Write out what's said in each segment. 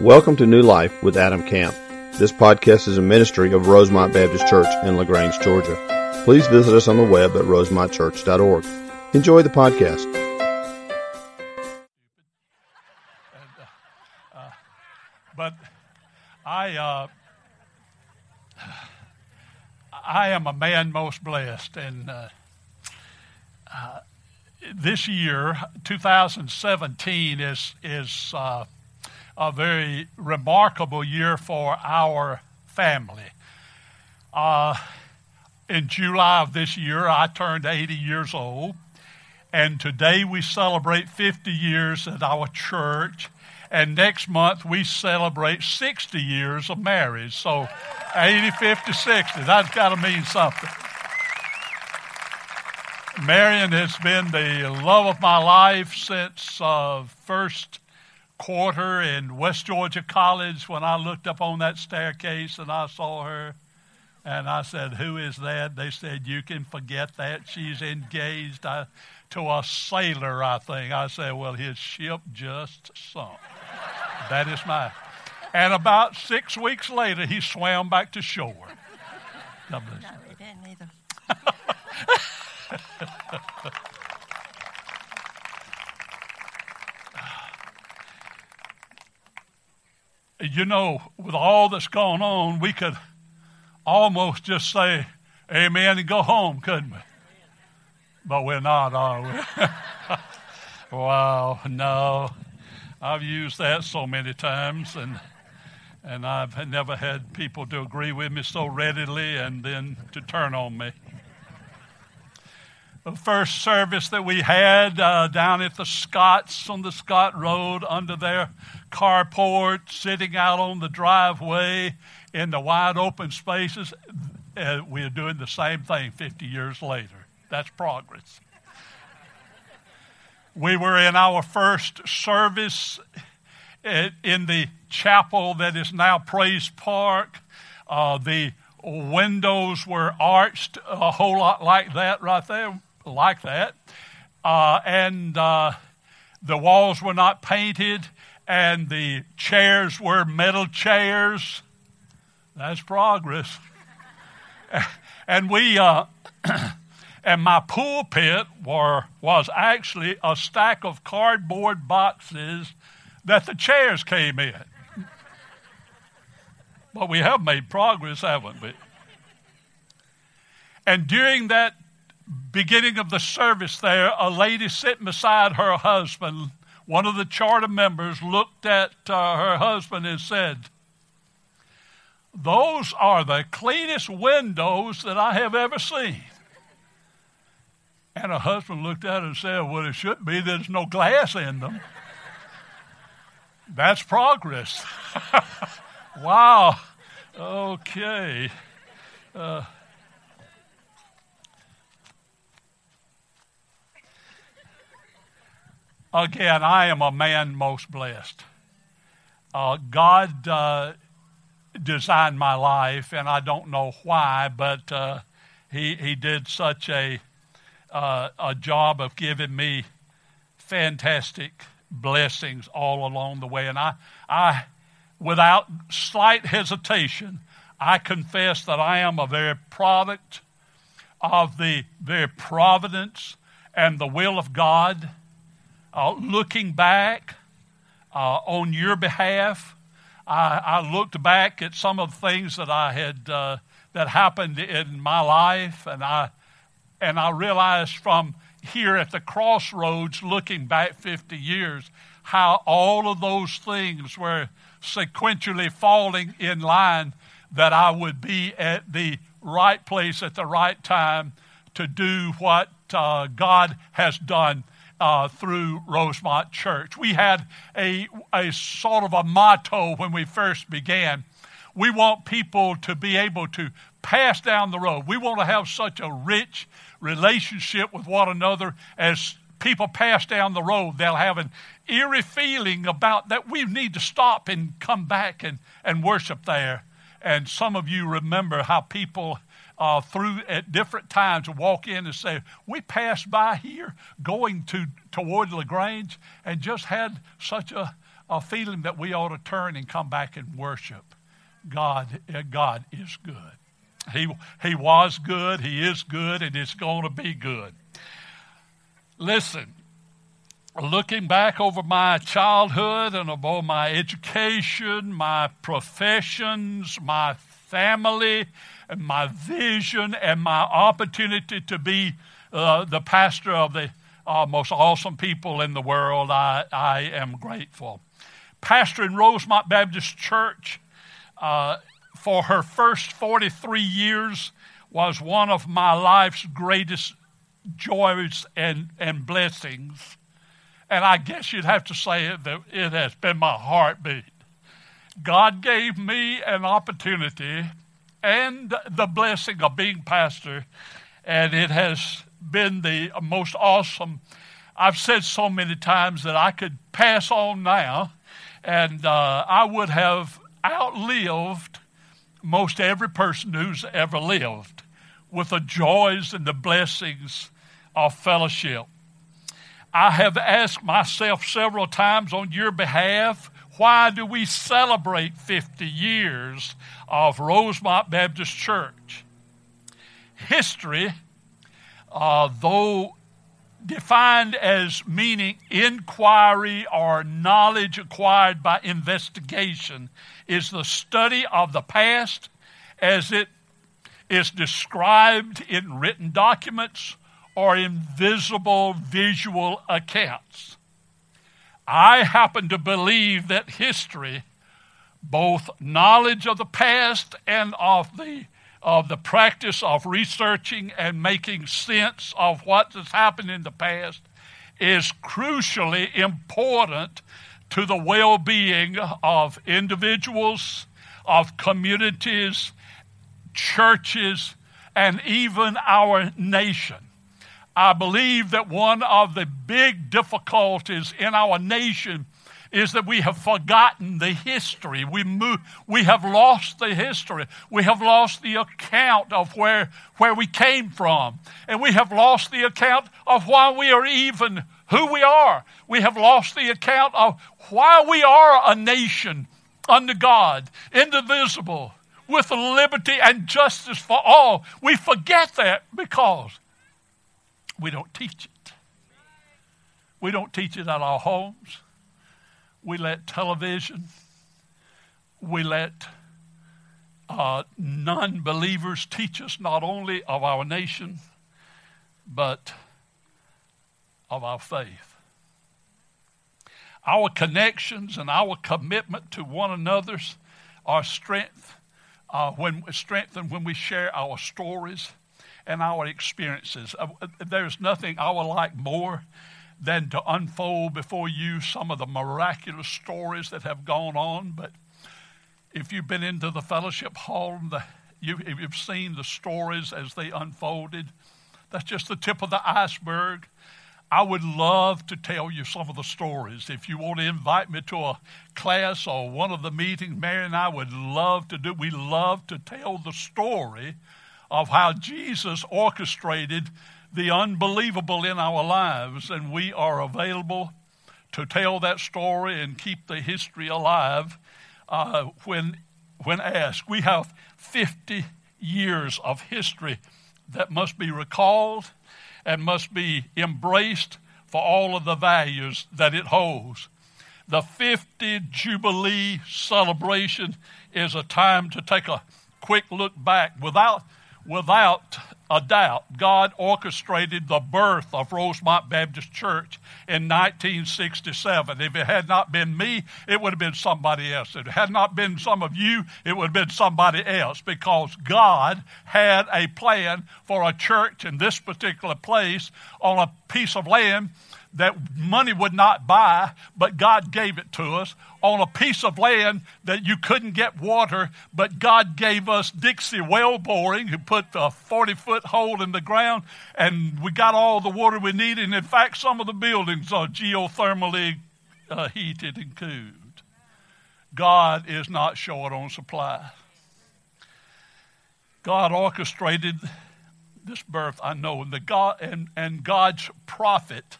Welcome to New Life with Adam Camp. This podcast is a ministry of Rosemont Baptist Church in LaGrange, Georgia. Please visit us on the web at rosemontchurch.org. Enjoy the podcast. but I, uh, I am a man most blessed, and uh, uh, this year, 2017, is is uh, a very remarkable year for our family. Uh, in July of this year, I turned 80 years old, and today we celebrate 50 years at our church. And next month we celebrate 60 years of marriage. So 80, 50, 60. That's got to mean something. Marion has been the love of my life since uh, first quarter in West Georgia College when I looked up on that staircase and I saw her. And I said, Who is that? They said, You can forget that. She's engaged I, to a sailor, I think. I said, Well, his ship just sunk. that is my. And about six weeks later, he swam back to shore. God bless No, we didn't either. you know, with all that's gone on, we could almost just say amen and go home, couldn't we? But we're not, are we? wow, no. I've used that so many times, and and I've never had people to agree with me so readily and then to turn on me. The first service that we had uh, down at the Scotts on the Scott Road under their carport, sitting out on the driveway in the wide open spaces, uh, we are doing the same thing 50 years later. That's progress. we were in our first service in the chapel that is now Praise Park. Uh, the windows were arched a whole lot like that right there, like that. Uh, and uh, the walls were not painted, and the chairs were metal chairs. That's progress. and we, uh, and my pulpit were, was actually a stack of cardboard boxes that the chairs came in. but we have made progress, haven't we? And during that beginning of the service there, a lady sitting beside her husband, one of the charter members, looked at uh, her husband and said, Those are the cleanest windows that I have ever seen. And her husband looked at her and said, Well, it should be. There's no glass in them. That's progress. wow. Okay. Uh, again, I am a man most blessed. Uh, God uh, designed my life, and I don't know why, but uh, he, he did such a, uh, a job of giving me fantastic blessings all along the way. And I, I, without slight hesitation, I confess that I am a very product of the very providence and the will of God. Uh, looking back uh, on your behalf, I, I, looked back at some of the things that I had uh, that happened in my life, and I and I realized from here at the crossroads, looking back 50 years, how all of those things were sequentially falling in line that I would be at the right place at the right time to do what uh, God has done uh, through Rosemont Church. We had a, a sort of a motto when we first began. We want people to be able to pass down the road. We want to have such a rich relationship with one another as people pass down the road. They'll have an eerie feeling about that we need to stop and come back and, and worship there. And some of you remember how people uh, through at different times walk in and say, "We passed by here going to toward LaGrange and just had such a a feeling that we ought to turn and come back and worship. God, uh, God is good. He, he was good, He is good, and it's going to be good. Listen, looking back over my childhood and over my education, my professions, my family, and my vision, and my opportunity to be uh, the pastor of the uh, most awesome people in the world, I, I am grateful. Pastor in Rosemont Baptist Church uh, for her first 43 years was one of my life's greatest joys and, and blessings. And I guess you'd have to say that it has been my heartbeat. God gave me an opportunity and the blessing of being pastor, and it has been the most awesome. I've said so many times that I could pass on now, and uh, I would have outlived most every person who's ever lived with the joys and the blessings of fellowship. I have asked myself several times on your behalf why do we celebrate 50 years of Rosemont Baptist Church? History, uh, though defined as meaning inquiry or knowledge acquired by investigation, is the study of the past as it is described in written documents or invisible visual accounts. I happen to believe that history, both knowledge of the past and of the of the practice of researching and making sense of what has happened in the past, is crucially important to the well being of individuals, of communities, churches, and even our nation. I believe that one of the big difficulties in our nation is that we have forgotten the history. We, move, we have lost the history. We have lost the account of where, where we came from. And we have lost the account of why we are even who we are. We have lost the account of why we are a nation under God, indivisible, with liberty and justice for all. We forget that because we don't teach it. We don't teach it at our homes. We let television, we let uh, non believers teach us not only of our nation, but of our faith. Our connections and our commitment to one another's are strength uh, when strengthened when we share our stories and our experiences. Uh, there's nothing I would like more than to unfold before you some of the miraculous stories that have gone on. But if you've been into the fellowship hall, the, you, you've seen the stories as they unfolded. That's just the tip of the iceberg. I would love to tell you some of the stories. If you want to invite me to a class or one of the meetings, Mary and I would love to do. We love to tell the story of how Jesus orchestrated the unbelievable in our lives, and we are available to tell that story and keep the history alive uh, when, when asked. We have 50 years of history that must be recalled and must be embraced for all of the values that it holds. The 50 Jubilee celebration is a time to take a quick look back without without a doubt, God orchestrated the birth of Rosemont Baptist Church in 1967. If it had not been me, it would have been somebody else. If it had not been some of you, it would have been somebody else because God had a plan for a church in this particular place on a piece of land that money would not buy, but God gave it to us on a piece of land that you couldn't get water, but God gave us Dixie well boring, who put a 40 foot hole in the ground, and we got all the water we needed. And in fact, some of the buildings are geothermally uh, heated and cooled. God is not short on supply. God orchestrated this birth, I know, and, the God, and, and God's prophet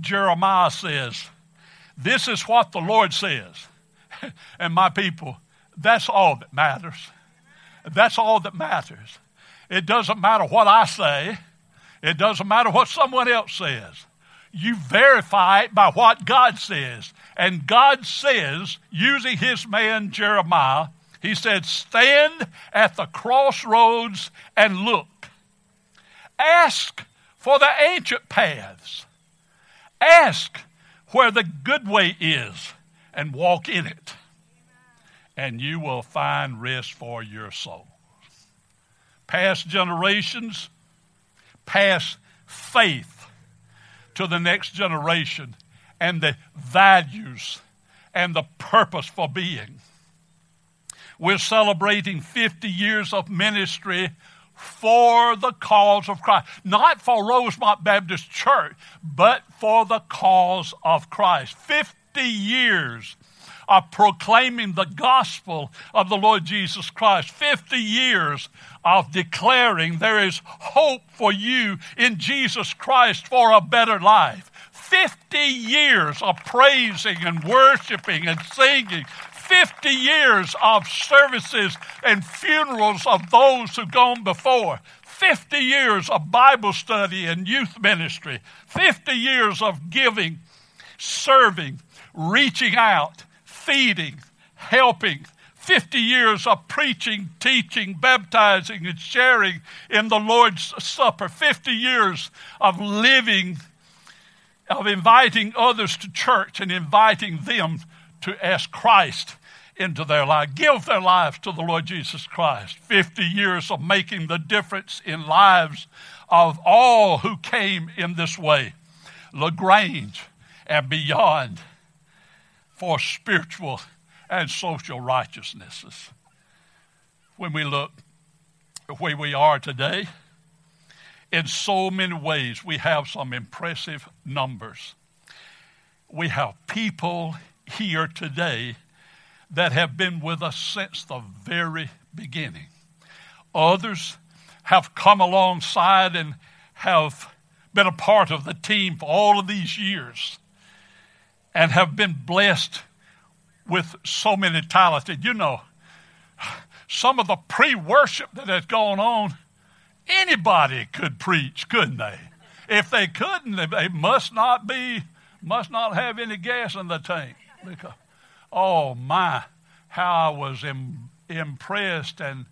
Jeremiah says This is what the Lord says. and my people, that's all that matters. That's all that matters. It doesn't matter what I say, it doesn't matter what someone else says. You verify it by what God says. And God says, using his man Jeremiah, he said, Stand at the crossroads and look. Ask for the ancient paths. Ask where the good way is and walk in it. And you will find rest for your soul. Past generations pass faith to the next generation and the values and the purpose for being. We're celebrating 50 years of ministry for the cause of Christ. Not for Rosemont Baptist Church, but for the cause of Christ. 50 years of proclaiming the gospel of the Lord Jesus Christ. 50 years of declaring there is hope for you in Jesus Christ for a better life. 50 years of praising and worshiping and singing. 50 years of services and funerals of those who've gone before. 50 years of Bible study and youth ministry. 50 years of giving, serving, reaching out, feeding, helping. 50 years of preaching, teaching, baptizing, and sharing in the Lord's Supper. 50 years of living of inviting others to church and inviting them to ask Christ into their life, give their lives to the Lord Jesus Christ. 50 years of making the difference in lives of all who came in this way. LaGrange and beyond for spiritual and social righteousnesses. When we look at where we are today, in so many ways, we have some impressive numbers. We have people here today that have been with us since the very beginning. Others have come alongside and have been a part of the team for all of these years and have been blessed with so many talented. You know, some of the pre worship that has gone on Anybody could preach, couldn't they? If they couldn't, they must not be, must not have any gas in the tank. Because, oh my, how I was Im- impressed and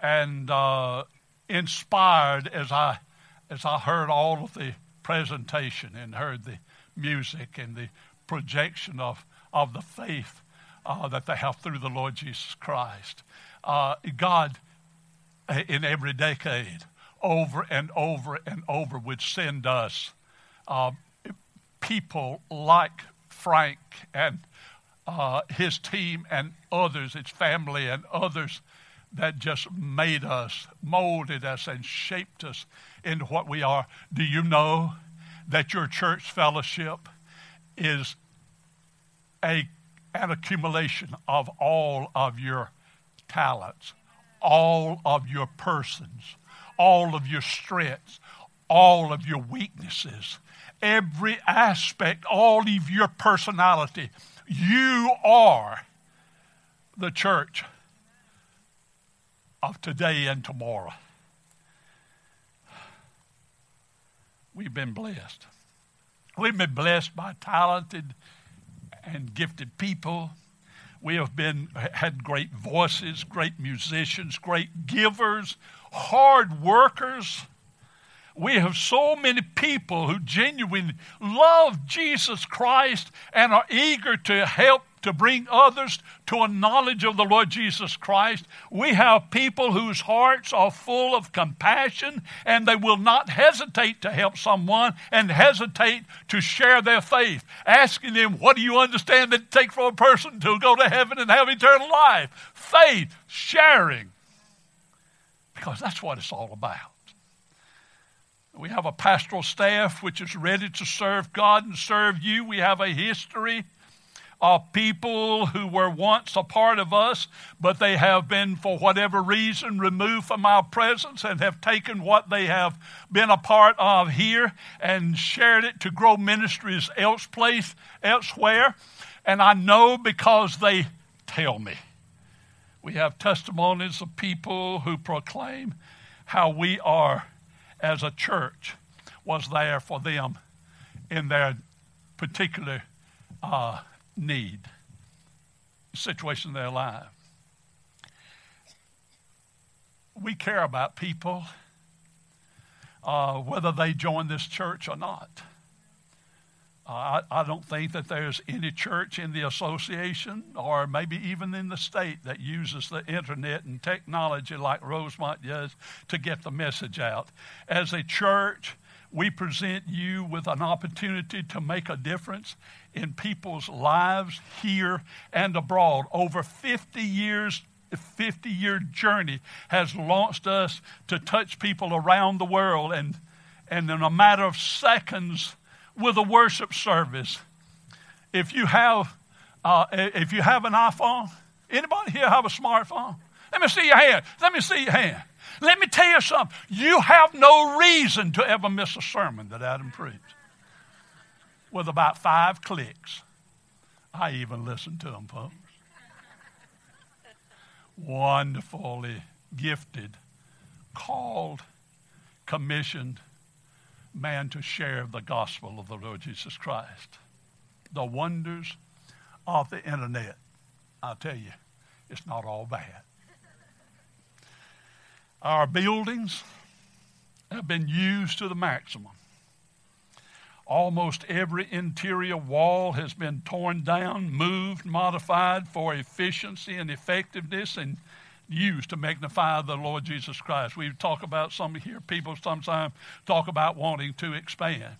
and uh, inspired as I as I heard all of the presentation and heard the music and the projection of of the faith uh, that they have through the Lord Jesus Christ. Uh, God, in every decade, over and over and over would send us uh, people like Frank and uh, his team and others, his family and others that just made us, molded us, and shaped us into what we are. Do you know that your church fellowship is a, an accumulation of all of your talents, all of your persons? all of your strengths, all of your weaknesses, every aspect, all of your personality. You are the church of today and tomorrow. We've been blessed. We've been blessed by talented and gifted people. We have been had great voices, great musicians, great givers, hard workers. We have so many people who genuinely love Jesus Christ and are eager to help to bring others to a knowledge of the Lord Jesus Christ. We have people whose hearts are full of compassion and they will not hesitate to help someone and hesitate to share their faith, asking them, What do you understand that it takes for a person to go to heaven and have eternal life? Faith, sharing because that's what it's all about. We have a pastoral staff which is ready to serve God and serve you. We have a history of people who were once a part of us, but they have been, for whatever reason, removed from our presence and have taken what they have been a part of here and shared it to grow ministries elsewhere. elsewhere. And I know because they tell me. We have testimonies of people who proclaim how we are, as a church, was there for them in their particular uh, need, situation in their life. We care about people, uh, whether they join this church or not. I, I, don't think that there's any church in the association or maybe even in the state that uses the internet and technology like Rosemont does to get the message out. As a church, we present you with an opportunity to make a difference in people's lives here and abroad. Over 50 years 50 year journey has launched us to touch people around the world and and in a matter of seconds with a worship service if you have uh, if you have an iphone anybody here have a smartphone let me see your hand let me see your hand let me tell you something. You have no reason to ever miss a sermon that Adam preached. With about five clicks, I even listened to them, folks. Wonderfully gifted, called, commissioned man to share the gospel of the Lord Jesus Christ. The wonders of the internet. I'll tell you, it's not all bad. Our buildings have been used to the maximum. Almost every interior wall has been torn down, moved, modified for efficiency and effectiveness, and used to magnify the Lord Jesus Christ. We talk about some here, people sometimes talk about wanting to expand.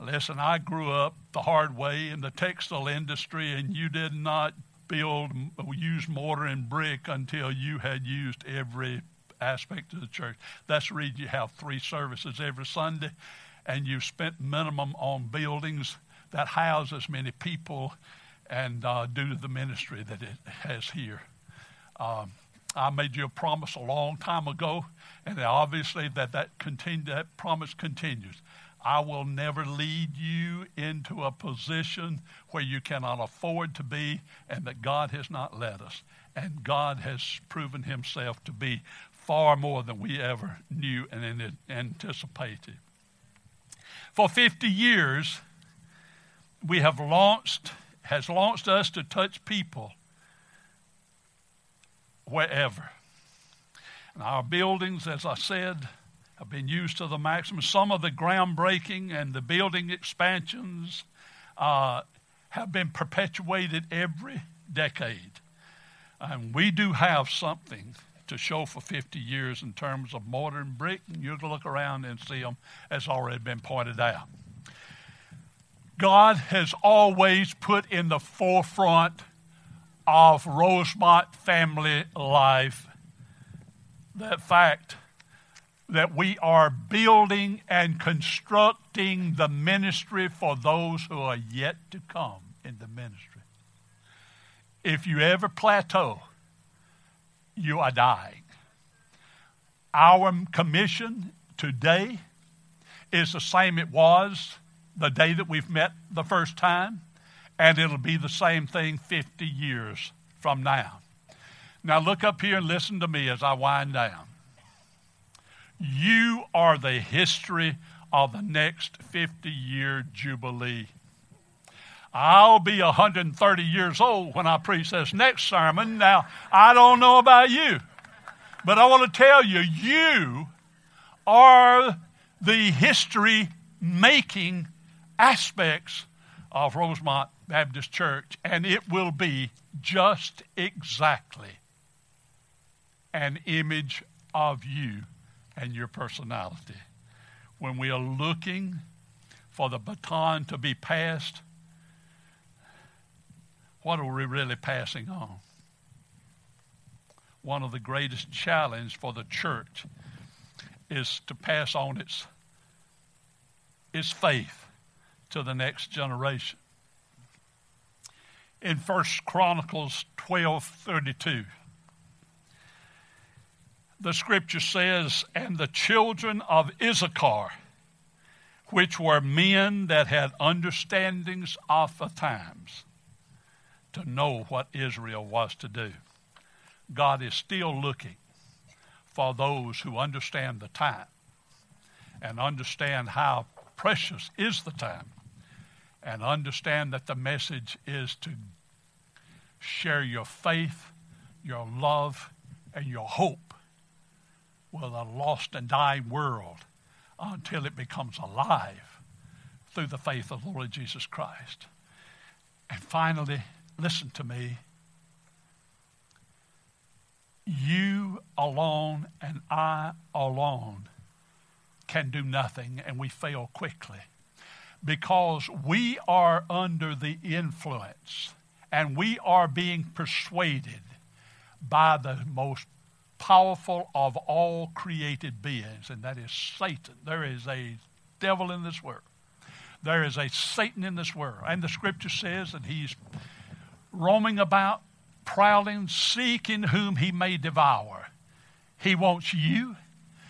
Listen, I grew up the hard way in the textile industry, and you did not build, use mortar and brick until you had used every aspect of the church. That's the reason you have three services every Sunday, and you've spent minimum on buildings that house as many people and uh, do the ministry that it has here. Um, I made you a promise a long time ago, and obviously that that, continue, that promise continues. I will never lead you into a position where you cannot afford to be, and that God has not led us. And God has proven himself to be far more than we ever knew and anticipated. For 50 years, we have launched, has launched us to touch people wherever. And our buildings, as I said, have been used to the maximum. Some of the groundbreaking and the building expansions uh, have been perpetuated every decade. And we do have something to show for 50 years in terms of mortar and brick, and you can look around and see them as already been pointed out. God has always put in the forefront of Rosemont family life that fact that we are building and constructing the ministry for those who are yet to come in the ministry. If you ever plateau, you are dying. Our commission today is the same it was the day that we've met the first time, and it'll be the same thing 50 years from now. Now, look up here and listen to me as I wind down. You are the history of the next 50 year Jubilee. I'll be 130 years old when I preach this next sermon. Now, I don't know about you, but I want to tell you, you are the history making aspects of Rosemont Baptist Church, and it will be just exactly an image of you and your personality. When we are looking for the baton to be passed, what are we really passing on? One of the greatest challenges for the church is to pass on its, its faith to the next generation. In First Chronicles 12:32. The scripture says, "And the children of Issachar, which were men that had understandings of the times, to know what Israel was to do." God is still looking for those who understand the time and understand how precious is the time and understand that the message is to share your faith, your love, and your hope with a lost and dying world until it becomes alive through the faith of the Lord Jesus Christ. And finally, listen to me. You alone and I alone can do nothing, and we fail quickly because we are under the influence and we are being persuaded by the most powerful of all created beings, and that is Satan. There is a devil in this world. There is a Satan in this world. And the scripture says that he's roaming about, prowling, seeking whom he may devour. He wants you,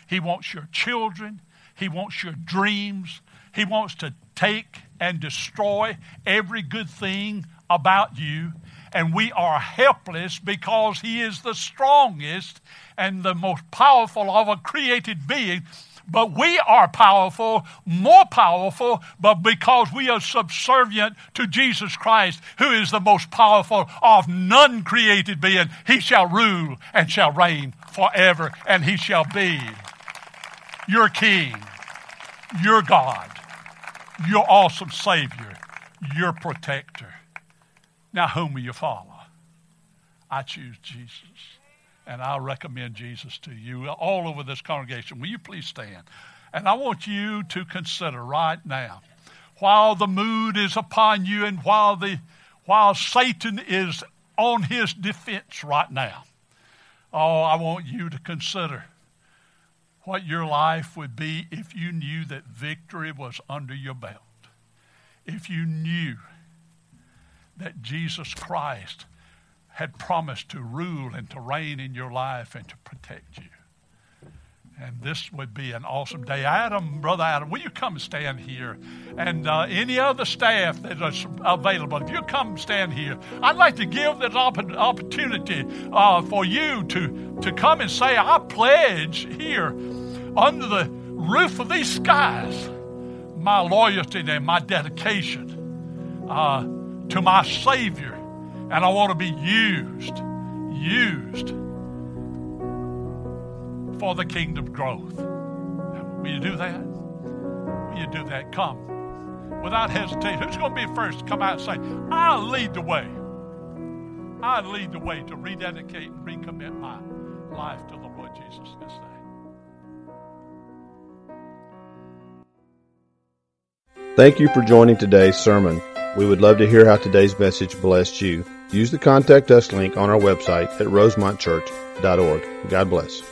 he wants your children, he wants your dreams, he wants to take and destroy every good thing about you. And we are helpless because He is the strongest and the most powerful of a created being. But we are powerful, more powerful, but because we are subservient to Jesus Christ, who is the most powerful of none created being, He shall rule and shall reign forever, and He shall be your King, your God your awesome Savior, your protector. Now, whom will you follow? I choose Jesus. And I'll recommend Jesus to you all over this congregation. Will you please stand? And I want you to consider right now, while the mood is upon you and while, the, while Satan is on his defense right now, oh, I want you to consider what your life would be if you knew that victory was under your belt. If you knew that Jesus Christ had promised to rule and to reign in your life and to protect you. And this would be an awesome day. Adam, Brother Adam, will you come stand here? And uh, any other staff that is available, if you come stand here, I'd like to give this opportunity uh, for you to, to come and say, I pledge here under the roof of these skies my loyalty and my dedication uh, to my Savior. And I want to be used, used for the kingdom growth. Will you do that? Will you do that? Come. Without hesitation. Who's going to be first come out and say, I'll lead the way? I'll lead the way to rededicate and recommit my life to the Lord Jesus this day. Thank you for joining today's sermon. We would love to hear how today's message blessed you. Use the contact us link on our website at rosemontchurch.org. God bless.